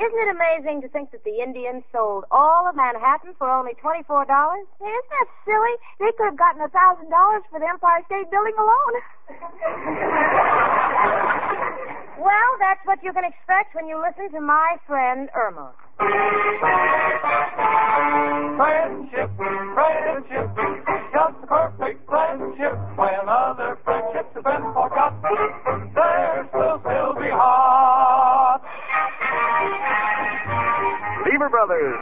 Isn't it amazing to think that the Indians sold all of Manhattan for only $24? Hey, isn't that silly? They could have gotten a $1,000 for the Empire State Building alone. well, that's what you can expect when you listen to my friend Irma. Friendship, friendship, just perfect friendship. When other friendships have been forgot, theirs will still be hot. Lever Brothers,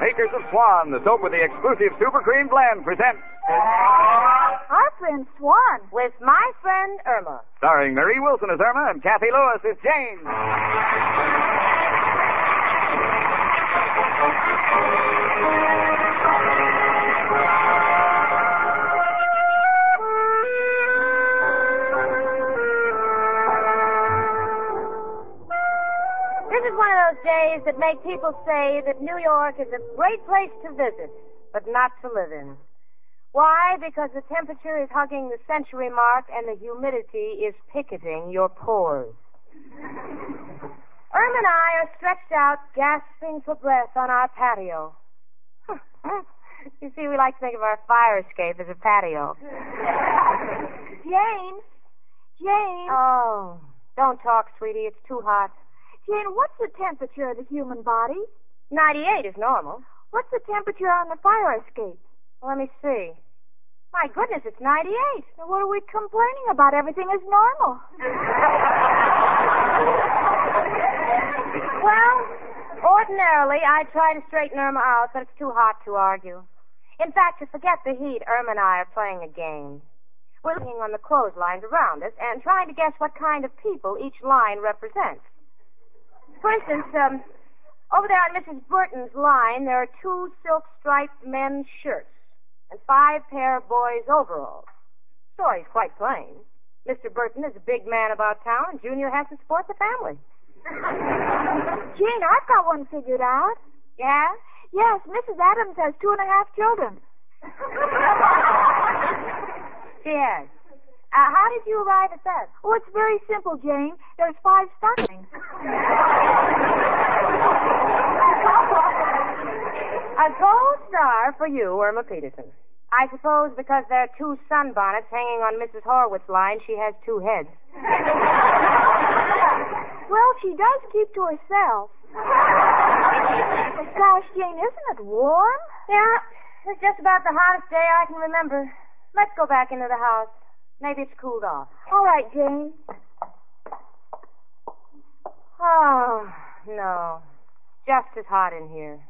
makers of Swan, the soap with the exclusive super cream blend, present Our friend Swan with my friend Irma. starring Marie Wilson as Irma and Cathy Lewis as Jane. That make people say that New York is a great place to visit, but not to live in. Why? Because the temperature is hugging the century mark and the humidity is picketing your pores. Erm and I are stretched out, gasping for breath on our patio. you see, we like to think of our fire escape as a patio. Jane! Jane! Oh, don't talk, sweetie. It's too hot. Jane, what's the temperature of the human body? 98 is normal. What's the temperature on the fire escape? Let me see. My goodness, it's 98. Now, what are we complaining about? Everything is normal. well, ordinarily, I'd try to straighten Irma out, but it's too hot to argue. In fact, to forget the heat, Irma and I are playing a game. We're looking on the clotheslines around us and trying to guess what kind of people each line represents. For instance, um, over there on Mrs. Burton's line, there are two silk-striped men's shirts and five pair of boys' overalls. Story's quite plain. Mr. Burton is a big man about town, and Junior has to support the family. Gene, I've got one figured out. Yeah? Yes, Mrs. Adams has two and a half children. she has. Uh, how did you arrive at that? Oh, it's very simple, Jane. There's five starlings. A gold star for you, Irma Peterson. I suppose because there are two sunbonnets hanging on Mrs. Horwitz's line, she has two heads. well, she does keep to herself. Gosh, Jane, isn't it warm? Yeah, it's just about the hottest day I can remember. Let's go back into the house. Maybe it's cooled off. All right, Jane. Oh, no. Just as hot in here.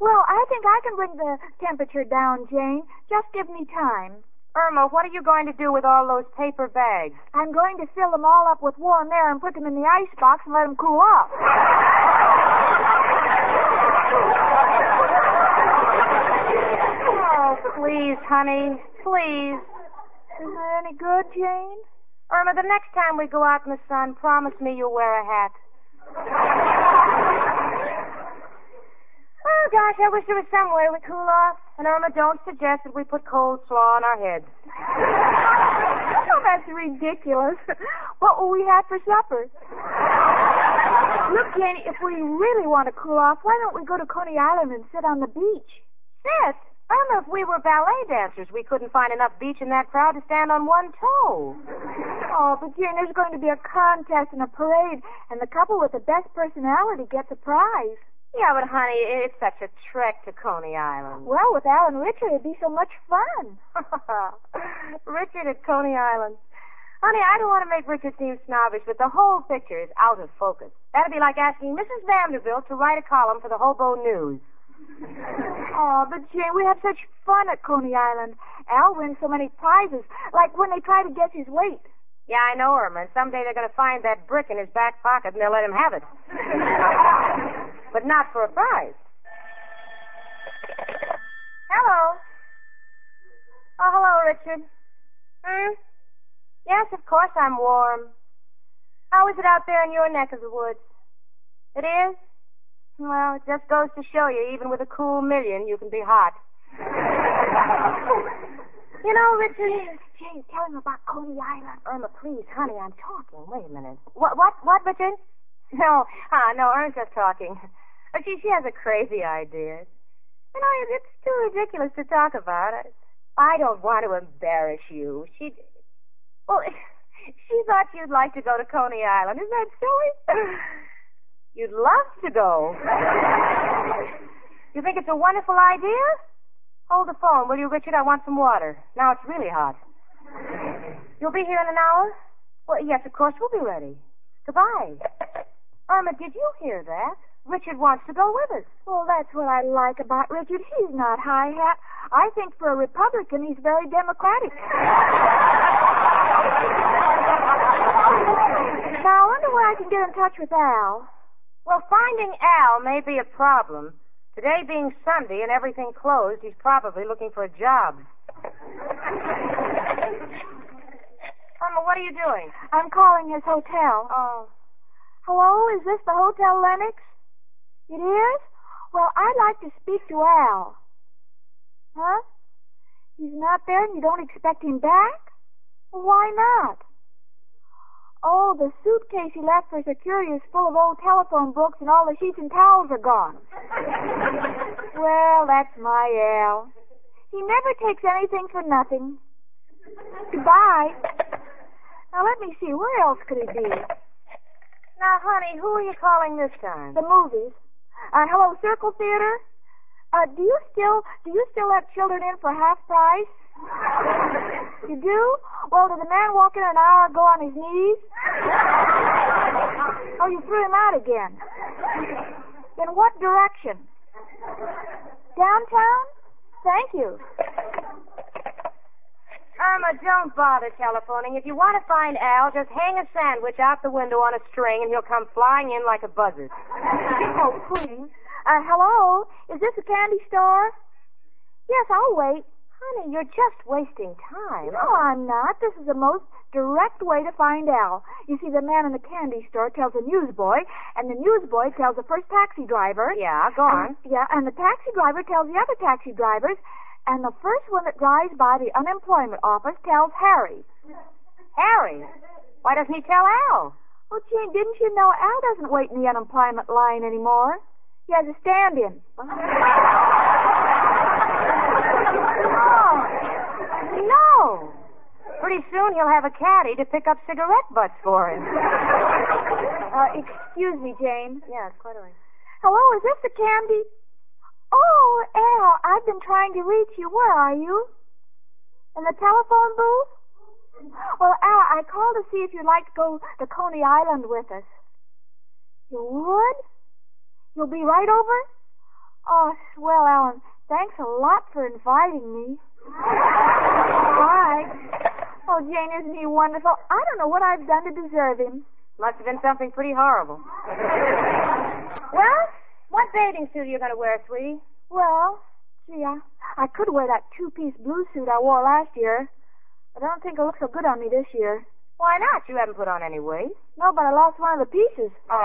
Well, I think I can bring the temperature down, Jane. Just give me time. Irma, what are you going to do with all those paper bags? I'm going to fill them all up with warm air and put them in the ice box and let them cool off. oh, please, honey. Please. Isn't that any good, Jane? Irma, the next time we go out in the sun, promise me you'll wear a hat. Oh, gosh, I wish there was some way we cool off. And Irma, don't suggest that we put cold slaw on our heads. oh, that's ridiculous. What will we have for supper? Look, Janie, if we really want to cool off, why don't we go to Coney Island and sit on the beach? Sit? Irma, if we were ballet dancers, we couldn't find enough beach in that crowd to stand on one toe. Oh, but Jane, there's going to be a contest and a parade, and the couple with the best personality gets a prize. Yeah, but honey, it's such a trek to Coney Island. Well, with Al and Richard, it'd be so much fun. Richard at Coney Island. Honey, I don't want to make Richard seem snobbish, but the whole picture is out of focus. That'd be like asking Mrs. Vanderbilt to write a column for the Hobo News. Oh, but Jane, we have such fun at Coney Island. Al wins so many prizes, like when they try to guess his weight. Yeah, I know. And someday they're going to find that brick in his back pocket and they'll let him have it. but not for a prize. Hello. Oh, hello, Richard. Hmm? Yes, of course I'm warm. How is it out there in your neck of the woods? It is? Well, it just goes to show you, even with a cool million, you can be hot. you know, Richard. Jane, tell him about Coney Island. Irma, please, honey, I'm talking. Wait a minute. What, what, what, Richard? No, ah, no, Irma's just talking. But she, she has a crazy idea. You know, it's too ridiculous to talk about. I, I don't want to embarrass you. She, well, she thought you'd like to go to Coney Island. Isn't that silly? You'd love to go. you think it's a wonderful idea? Hold the phone, will you, Richard? I want some water. Now it's really hot. You'll be here in an hour? Well, yes, of course, we'll be ready. Goodbye. Irma, did you hear that? Richard wants to go with us. Well, that's what I like about Richard. He's not high hat. I think for a Republican, he's very democratic. now, I wonder where I can get in touch with Al. Well, finding Al may be a problem. Today being Sunday and everything closed, he's probably looking for a job. Irma, what are you doing? I'm calling his hotel. Oh. Hello, is this the Hotel Lennox? It is? Well, I'd like to speak to Al. Huh? He's not there and you don't expect him back? Well, why not? Oh, the suitcase he left for security is full of old telephone books and all the sheets and towels are gone. well, that's my Al. He never takes anything for nothing. Goodbye. Now let me see, where else could he be? Now, honey, who are you calling this time? The movies. Uh, hello, Circle Theater. Uh, do you still do you still let children in for half price? You do? Well, did the man walk in an hour ago on his knees? oh, you threw him out again. In what direction? Downtown? Thank you. Irma, don't bother telephoning. If you want to find Al, just hang a sandwich out the window on a string and he'll come flying in like a buzzard. oh, please. Uh, hello? Is this a candy store? Yes, I'll wait. Honey, you're just wasting time. No, I'm not. This is the most direct way to find Al. You see, the man in the candy store tells a newsboy, and the newsboy tells the first taxi driver. Yeah, go on. And, yeah, and the taxi driver tells the other taxi drivers, and the first one that drives by the unemployment office tells Harry. Harry? Why doesn't he tell Al? Oh, well, Jane, didn't you know Al doesn't wait in the unemployment line anymore? He has a stand-in. No. Pretty soon he'll have a caddy to pick up cigarette butts for him. Uh, excuse me, Jane. Yes, quite all right. Hello, is this the candy? Oh, Al, I've been trying to reach you. Where are you? In the telephone booth? Well, Al, I called to see if you'd like to go to Coney Island with us. You would? You'll be right over? Oh, swell, Alan. Thanks a lot for inviting me. Bye. Oh, Jane, isn't he wonderful? I don't know what I've done to deserve him. Must have been something pretty horrible. well, what bathing suit are you going to wear, sweetie? Well, gee, I, I could wear that two-piece blue suit I wore last year, but I don't think it'll look so good on me this year. Why not? You haven't put on any weight. No, but I lost one of the pieces. Oh.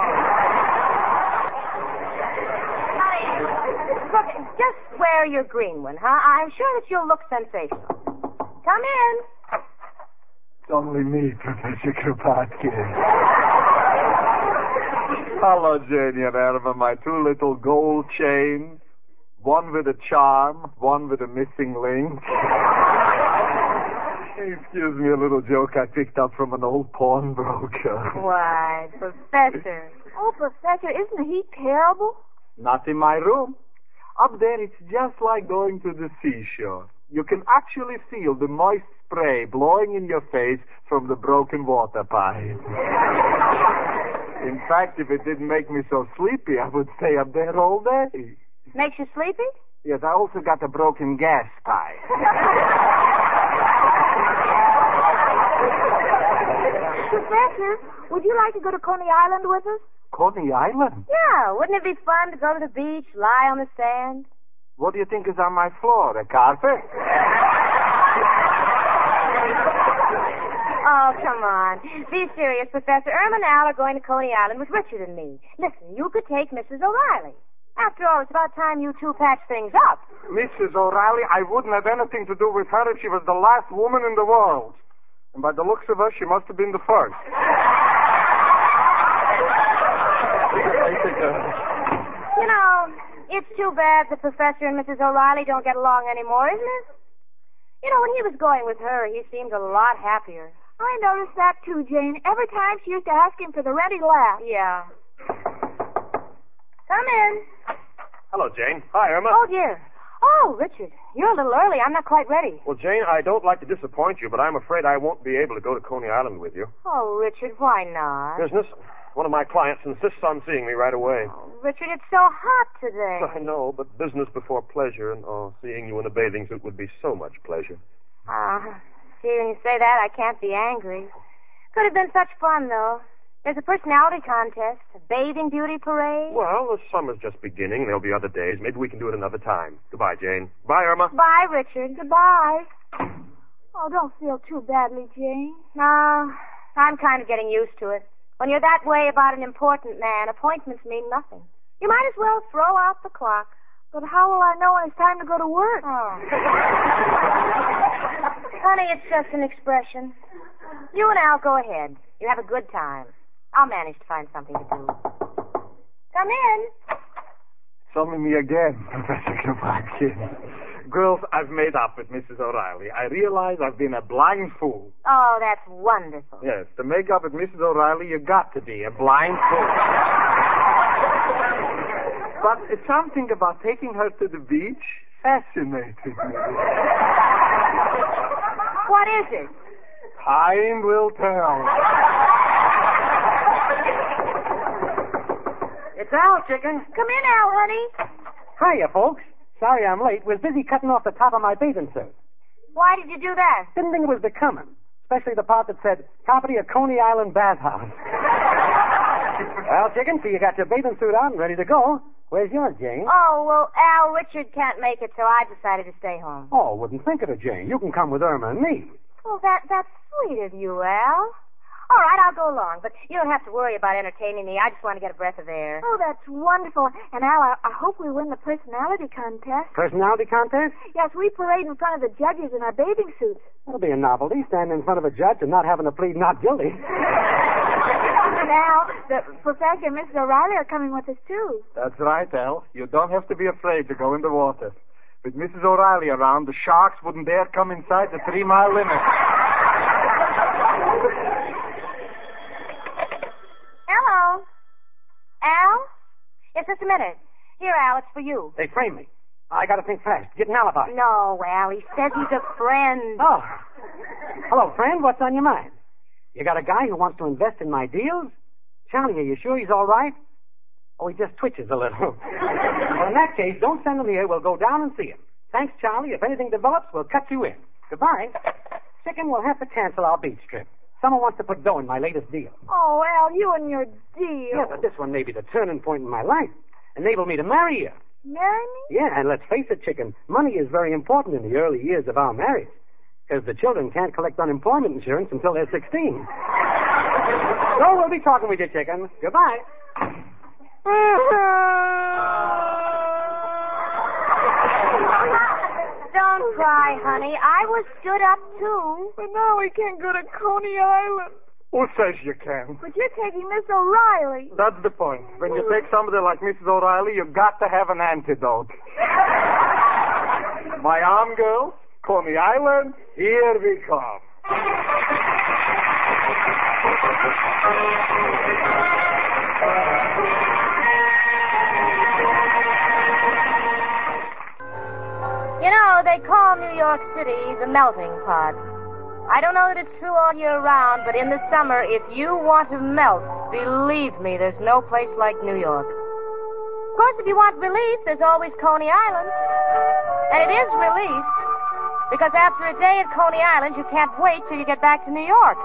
Honey, look, just wear your green one, huh? I'm sure that you'll look sensational. Come in. It's only me, Professor Kropotkin. Hello, and Irma, my two little gold chains. One with a charm, one with a missing link. Excuse me, a little joke I picked up from an old pawnbroker. Why, Professor. Oh, Professor, isn't he terrible? Not in my room. Up there, it's just like going to the seashore. You can actually feel the moist spray blowing in your face from the broken water pipe. in fact, if it didn't make me so sleepy, I would stay up there all day. Makes you sleepy? Yes, I also got a broken gas pipe. Professor, would you like to go to Coney Island with us? Coney Island? Yeah, wouldn't it be fun to go to the beach, lie on the sand? What do you think is on my floor? A carpet? Oh, come on. Be serious, Professor. Irma and Al are going to Coney Island with Richard and me. Listen, you could take Mrs. O'Reilly. After all, it's about time you two patch things up. Mrs. O'Reilly, I wouldn't have anything to do with her if she was the last woman in the world. And by the looks of her, she must have been the first. You know, it's too bad the Professor and Mrs. O'Reilly don't get along anymore, isn't it? You know, when he was going with her, he seemed a lot happier. I noticed that too, Jane. Every time she used to ask him for the ready laugh. Yeah. Come in. Hello, Jane. Hi, Irma. Oh, dear. Oh, Richard, you're a little early. I'm not quite ready. Well, Jane, I don't like to disappoint you, but I'm afraid I won't be able to go to Coney Island with you. Oh, Richard, why not? Business. One of my clients insists on seeing me right away. Oh, Richard, it's so hot today. I know, but business before pleasure, and oh, seeing you in a bathing suit would be so much pleasure. Ah, hearing you say that, I can't be angry. Could have been such fun, though. There's a personality contest, a bathing beauty parade. Well, the summer's just beginning. There'll be other days. Maybe we can do it another time. Goodbye, Jane. Bye, Irma. Bye, Richard. Goodbye. Oh, don't feel too badly, Jane. No, I'm kind of getting used to it. When you're that way about an important man, appointments mean nothing. You might as well throw out the clock. But how will I know when it's time to go to work? Oh. Honey, it's just an expression. You and Al go ahead. You have a good time. I'll manage to find something to do. Come in. It's only me again, Professor Kropotkin. Girls, I've made up with Mrs. O'Reilly. I realize I've been a blind fool. Oh, that's wonderful. Yes, to make up with Mrs. O'Reilly, you got to be a blind fool. but it's something about taking her to the beach fascinated me. What is it? Time will tell. It's Al, chicken. Come in, Al, honey. Hiya, folks. Sorry I'm late. Was busy cutting off the top of my bathing suit. Why did you do that? Didn't think it was becoming. Especially the part that said, property of Coney Island Bathhouse. well, chicken, so you got your bathing suit on and ready to go. Where's yours, Jane? Oh, well, Al, Richard can't make it, so I decided to stay home. Oh, wouldn't think of it, Jane. You can come with Irma and me. Well, that that's sweet of you, Al. All right, I'll go along, but you don't have to worry about entertaining me. I just want to get a breath of air. Oh, that's wonderful. And Al, I, I hope we win the personality contest. Personality contest? Yes, we parade in front of the judges in our bathing suits. That'll be a novelty, standing in front of a judge and not having to plead not guilty. Now, the professor and Mrs. O'Reilly are coming with us, too. That's right, Al. You don't have to be afraid to go in the water. With Mrs. O'Reilly around, the sharks wouldn't dare come inside the three mile limit. Hello. Al? Yes, just a minute. Here, Al, it's for you. They framed me. I gotta think fast. Get an alibi. No, Al, he says he's a friend. Oh. Hello, friend. What's on your mind? You got a guy who wants to invest in my deals? Charlie, are you sure he's all right? Oh, he just twitches a little. well, in that case, don't send him here. We'll go down and see him. Thanks, Charlie. If anything develops, we'll cut you in. Goodbye. Chicken, we'll have to cancel our beach trip. Someone wants to put dough in my latest deal. Oh, Al, you and your deal. Yeah, but this one may be the turning point in my life. Enable me to marry you. Marry me? Yeah, and let's face it, chicken. Money is very important in the early years of our marriage. Because the children can't collect unemployment insurance until they're 16. so we'll be talking with you, chicken. Goodbye. Cry, honey. I was stood up, too. But now we can't go to Coney Island. Who says you can? But you're taking Miss O'Reilly. That's the point. When you take somebody like Mrs. O'Reilly, you've got to have an antidote. My arm girls, Coney Island, here we come. They call New York City the melting pot. I don't know that it's true all year round, but in the summer, if you want to melt, believe me, there's no place like New York. Of course, if you want relief, there's always Coney Island. And it is relief, because after a day at Coney Island, you can't wait till you get back to New York.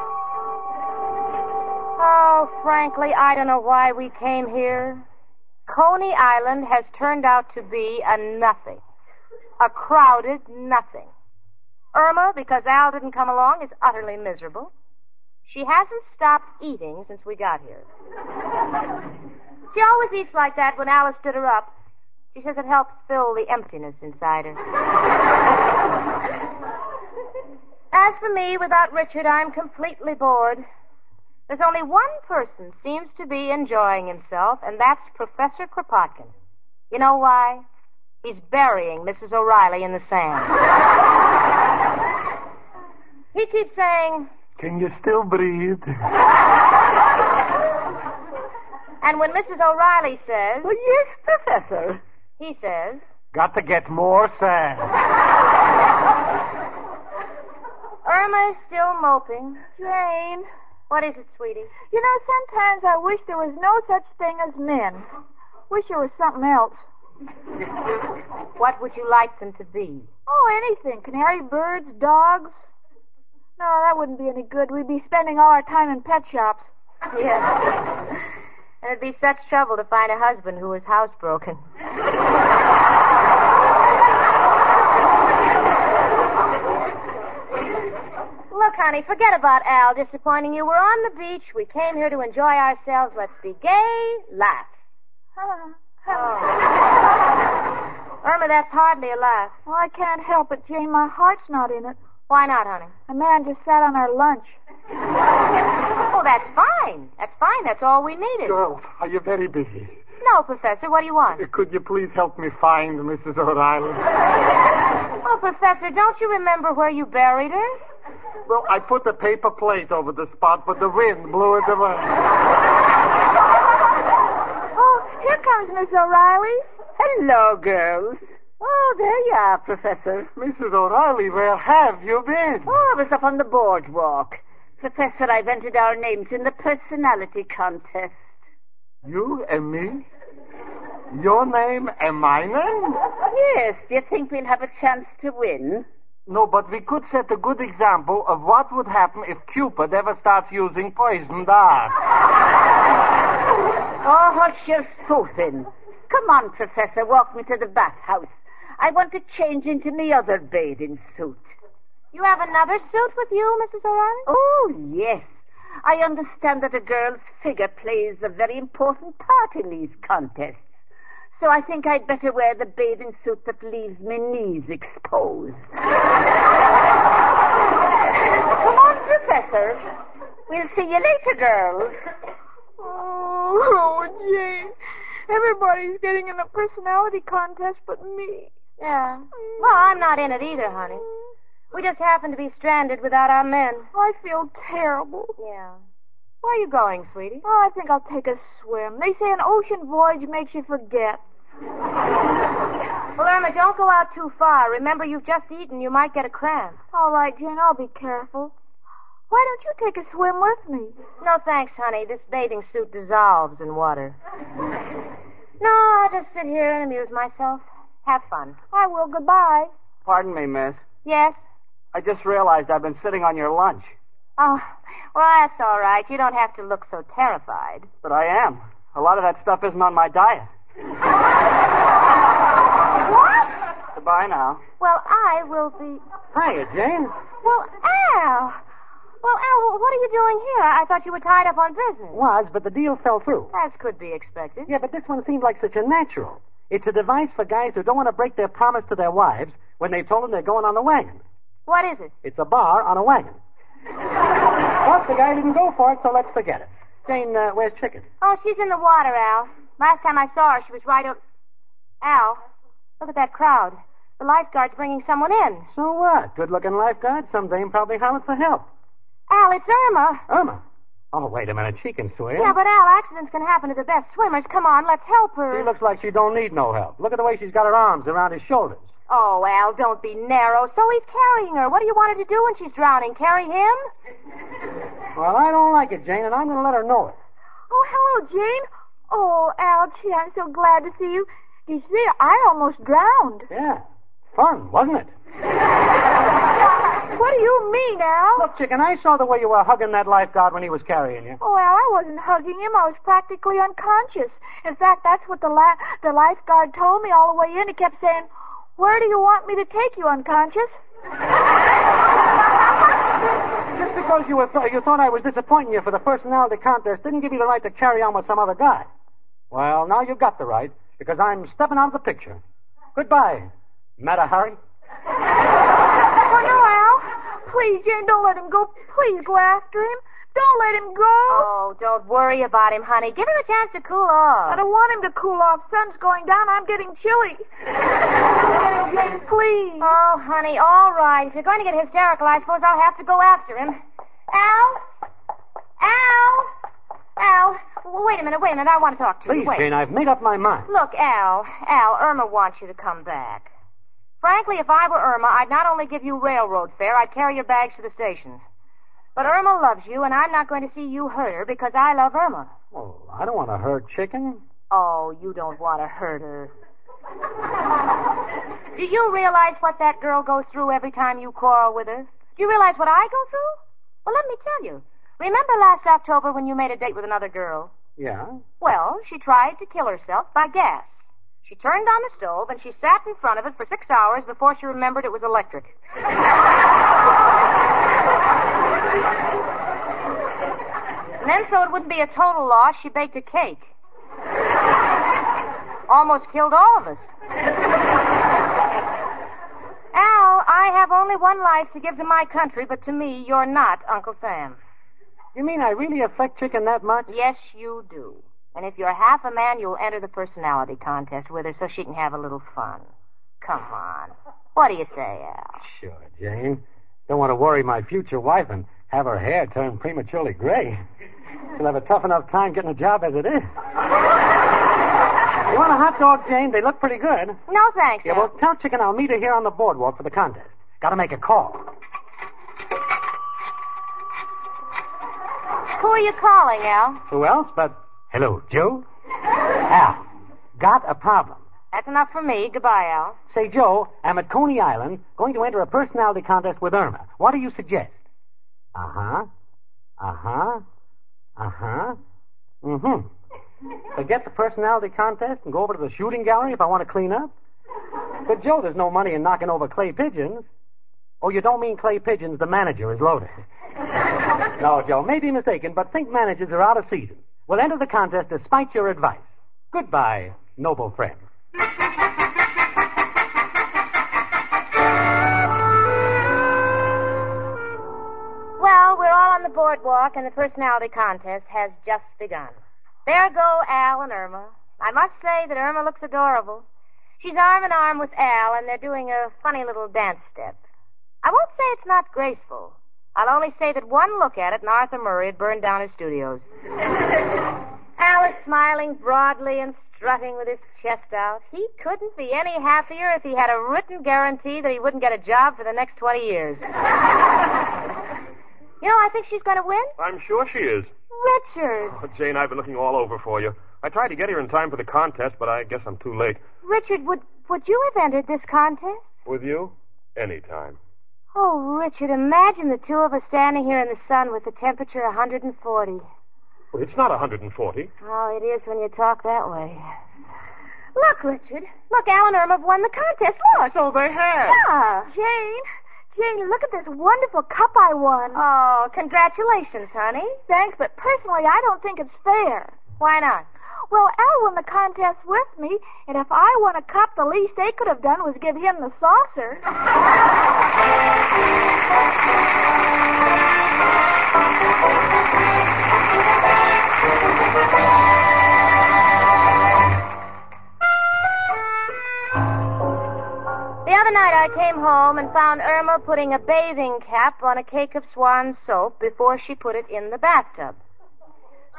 Oh, frankly, I don't know why we came here. Coney Island has turned out to be a nothing. A crowded nothing. Irma, because Al didn't come along, is utterly miserable. She hasn't stopped eating since we got here. she always eats like that when Alice stood her up. She says it helps fill the emptiness inside her. As for me, without Richard, I'm completely bored. There's only one person seems to be enjoying himself, and that's Professor Kropotkin. You know why? He's burying Mrs. O'Reilly in the sand. he keeps saying, Can you still breathe? and when Mrs. O'Reilly says, Well, yes, Professor. he says, Got to get more sand. Irma is still moping. Jane, What is it, sweetie? you know, sometimes I wish there was no such thing as men. Wish there was something else. What would you like them to be? Oh, anything. Canary birds, dogs. No, that wouldn't be any good. We'd be spending all our time in pet shops. Yes. and it'd be such trouble to find a husband who was housebroken. Look, honey, forget about Al disappointing you. We're on the beach. We came here to enjoy ourselves. Let's be gay, laugh. Oh. Irma, that's hardly a laugh. Well, I can't help it, Jane. My heart's not in it. Why not, honey? A man just sat on our lunch. Oh, that's fine. That's fine. That's all we needed. Girls, are you very busy? No, Professor, what do you want? Could you please help me find Mrs. O'Reilly? Oh, Professor, don't you remember where you buried her? Well, I put a paper plate over the spot, but the wind blew it away. Here comes Miss O'Reilly. Hello, girls. Oh, there you are, Professor. Mrs. O'Reilly, where have you been? Oh, I was up on the boardwalk. Professor, I've entered our names in the personality contest. You and me? Your name and my name? Yes, do you think we'll have a chance to win? No, but we could set a good example of what would happen if Cupid ever starts using poison darts. Oh, hush your spoofing. Come on, Professor, walk me to the bathhouse. I want to change into me other bathing suit. You have another suit with you, Mrs. O'Reilly? Oh, yes. I understand that a girl's figure plays a very important part in these contests. So I think I'd better wear the bathing suit that leaves my knees exposed. Come on, Professor. We'll see you later, girls. Oh, oh, Jane. Everybody's getting in a personality contest but me. Yeah. Well, I'm not in it either, honey. We just happen to be stranded without our men. I feel terrible. Yeah. Where are you going, sweetie? Oh, I think I'll take a swim. They say an ocean voyage makes you forget. Well, Irma, don't go out too far. Remember, you've just eaten. You might get a cramp. All right, Jane, I'll be careful. Why don't you take a swim with me? No, thanks, honey. This bathing suit dissolves in water. No, I'll just sit here and amuse myself. Have fun. I will. Goodbye. Pardon me, miss. Yes? I just realized I've been sitting on your lunch. Oh, well, that's all right. You don't have to look so terrified. But I am. A lot of that stuff isn't on my diet. What? Goodbye now. Well, I will be. Hiya, Jane. Well, Al. Well, Al, what are you doing here? I thought you were tied up on business. Was, but the deal fell through. As could be expected. Yeah, but this one seemed like such a natural. It's a device for guys who don't want to break their promise to their wives when they've told them they're going on the wagon. What is it? It's a bar on a wagon. But the guy didn't go for it, so let's forget it. Jane, uh, where's Chicken? Oh, she's in the water, Al. Last time I saw her, she was right up. Al, look at that crowd. The lifeguard's bringing someone in. So what? Good-looking lifeguard. Some dame probably hollered for help. Al, it's Irma. Irma? Oh, wait a minute. She can swim. Yeah, but Al, accidents can happen to the best swimmers. Come on, let's help her. She looks like she don't need no help. Look at the way she's got her arms around his shoulders. Oh, Al, don't be narrow. So he's carrying her. What do you want her to do when she's drowning? Carry him? Well, I don't like it, Jane, and I'm going to let her know it. Oh, hello, Jane. Oh, Al, gee, I'm so glad to see you. You see, I almost drowned. Yeah. Fun, wasn't it? What do you mean, Al? Look, Chicken, I saw the way you were hugging that lifeguard when he was carrying you. Oh, Al, I wasn't hugging him. I was practically unconscious. In fact, that's what the la- the lifeguard told me all the way in. He kept saying, "Where do you want me to take you, unconscious?" Just because you were th- you thought I was disappointing you for the personality contest didn't give you the right to carry on with some other guy. Well, now you've got the right, because I'm stepping out of the picture. Goodbye, Mata Hari. Oh, no, Al. Please, Jane, don't let him go. Please go after him. Don't let him go. Oh, don't worry about him, honey. Give him a chance to cool off. I don't want him to cool off. Sun's going down. I'm getting chilly. Jane, please. Oh, honey, all right. If you're going to get hysterical, I suppose I'll have to go after him. Al? Al? Al? Wait a minute, wait a minute. I want to talk to you. Please, Wait. Jane, I've made up my mind. Look, Al, Al, Irma wants you to come back. Frankly, if I were Irma, I'd not only give you railroad fare, I'd carry your bags to the station. But Irma loves you, and I'm not going to see you hurt her because I love Irma. Oh, I don't want to hurt Chicken. Oh, you don't want to hurt her. Do you realize what that girl goes through every time you quarrel with her? Do you realize what I go through? Well, let me tell you. Remember last October when you made a date with another girl? Yeah? Well, she tried to kill herself by gas. She turned on the stove and she sat in front of it for six hours before she remembered it was electric. and then, so it wouldn't be a total loss, she baked a cake. Almost killed all of us. Al, I have only one life to give to my country, but to me, you're not Uncle Sam. You mean I really affect Chicken that much? Yes, you do. And if you're half a man, you'll enter the personality contest with her so she can have a little fun. Come on. What do you say, Al? Sure, Jane. Don't want to worry my future wife and have her hair turn prematurely gray. She'll have a tough enough time getting a job as it is. You want a hot dog, Jane? They look pretty good. No, thanks. Yeah, Al. well, tell Chicken I'll meet her here on the boardwalk for the contest. Got to make a call. Who are you calling, Al? Who else but... Hello, Joe? Al, got a problem. That's enough for me. Goodbye, Al. Say, Joe, I'm at Coney Island going to enter a personality contest with Irma. What do you suggest? Uh-huh. Uh-huh. Uh-huh. Mm-hmm. Forget the personality contest and go over to the shooting gallery if I want to clean up? But, Joe, there's no money in knocking over clay pigeons. Oh, you don't mean clay pigeons, the manager is loaded. no, Joe, may be mistaken, but think managers are out of season. We'll enter the contest despite your advice. Goodbye, noble friend. Well, we're all on the boardwalk, and the personality contest has just begun. There go Al and Irma. I must say that Irma looks adorable. She's arm in arm with Al, and they're doing a funny little dance step. I won't say it's not graceful. I'll only say that one look at it, and Arthur Murray had burned down his studios. Al is smiling broadly and strutting with his chest out. He couldn't be any happier if he had a written guarantee that he wouldn't get a job for the next 20 years. You know, I think she's going to win. I'm sure she is. Richard. Oh, Jane, I've been looking all over for you. I tried to get here in time for the contest, but I guess I'm too late. Richard, would, would you have entered this contest? With you? Any time. Oh, Richard, imagine the two of us standing here in the sun with the temperature 140. Well, it's not 140. Oh, it is when you talk that way. Look, Richard. Look, Al and Irma have won the contest. Look. So oh, they have. Yeah. Jane, Jane, look at this wonderful cup I won. Oh, congratulations, honey. Thanks, but personally, I don't think it's fair. Why not? Well, Al won the contest with me, and if I won a cup, the least they could have done was give him the saucer. I came home and found Irma putting a bathing cap on a cake of swan soap before she put it in the bathtub.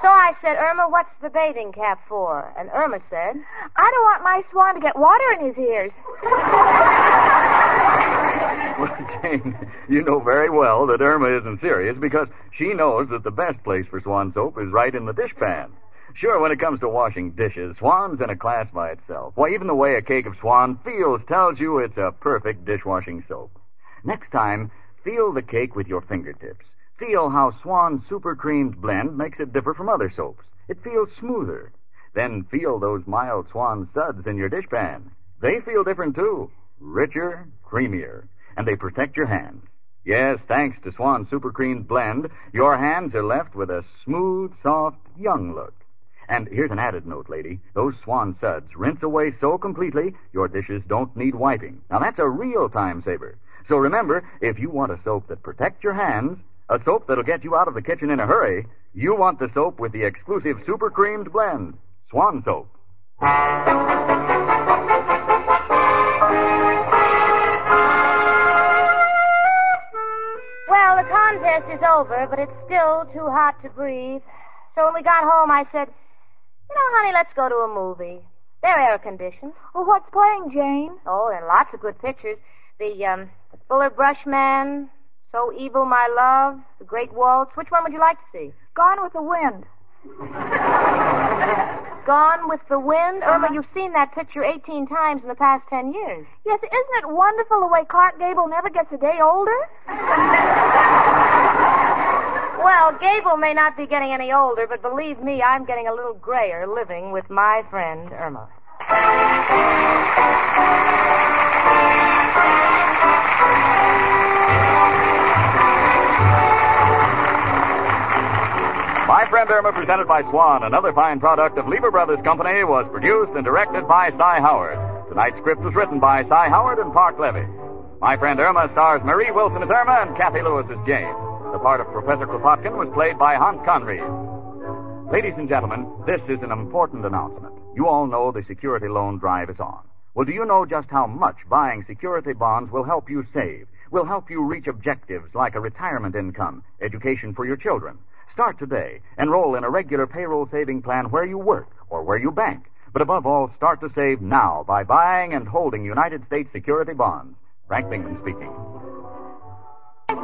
So I said, Irma, what's the bathing cap for? And Irma said, I don't want my swan to get water in his ears. Well, Jane, you know very well that Irma isn't serious because she knows that the best place for swan soap is right in the dishpan. Sure, when it comes to washing dishes, Swan's in a class by itself. Why, even the way a cake of Swan feels tells you it's a perfect dishwashing soap. Next time, feel the cake with your fingertips. Feel how Swan's super creamed blend makes it differ from other soaps. It feels smoother. Then feel those mild Swan suds in your dishpan. They feel different too. Richer, creamier. And they protect your hands. Yes, thanks to Swan's super creamed blend, your hands are left with a smooth, soft, young look. And here's an added note, lady. Those Swan suds rinse away so completely, your dishes don't need wiping. Now that's a real time saver. So remember, if you want a soap that protects your hands, a soap that'll get you out of the kitchen in a hurry, you want the soap with the exclusive super creamed blend. Swan soap. Well, the contest is over, but it's still too hot to breathe. So when we got home, I said, You know, honey, let's go to a movie. They're air conditioned. Well, what's playing, Jane? Oh, there are lots of good pictures. The, um, Fuller Brush Man, So Evil My Love, The Great Waltz. Which one would you like to see? Gone with the Wind. Gone with the Wind? Irma, you've seen that picture 18 times in the past 10 years. Yes, isn't it wonderful the way Clark Gable never gets a day older? Well, Gable may not be getting any older, but believe me, I'm getting a little grayer living with my friend Irma. My Friend Irma, presented by Swan, another fine product of Lever Brothers Company, was produced and directed by Cy Howard. Tonight's script was written by Cy Howard and Parke Levy. My Friend Irma stars Marie Wilson as Irma and Cathy Lewis as Jane. The part of Professor Kropotkin was played by Hans Conried. Ladies and gentlemen, this is an important announcement. You all know the security loan drive is on. Well, do you know just how much buying security bonds will help you save? Will help you reach objectives like a retirement income, education for your children. Start today. Enroll in a regular payroll saving plan where you work or where you bank. But above all, start to save now by buying and holding United States security bonds. Frank Bingham speaking.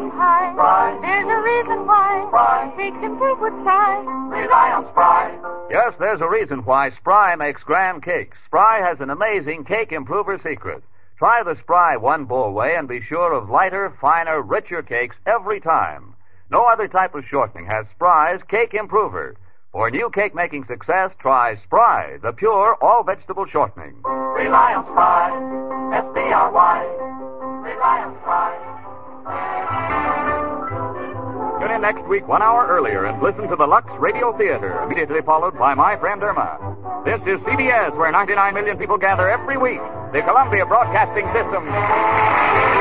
High. Spry. There's a reason why. Spry. Makes improve with size. Rely on Spry. Yes, there's a reason why Spry makes grand cakes. Spry has an amazing cake improver secret. Try the Spry one bowl way and be sure of lighter, finer, richer cakes every time. No other type of shortening has Spry's cake improver. For new cake making success, try Spry, the pure all vegetable shortening. Rely on Spry. S-P-R-Y. Rely on Spry. Next week one hour earlier and listen to the Lux Radio Theater, immediately followed by My Friend Irma. This is CBS, where 99 million people gather every week. The Columbia Broadcasting System.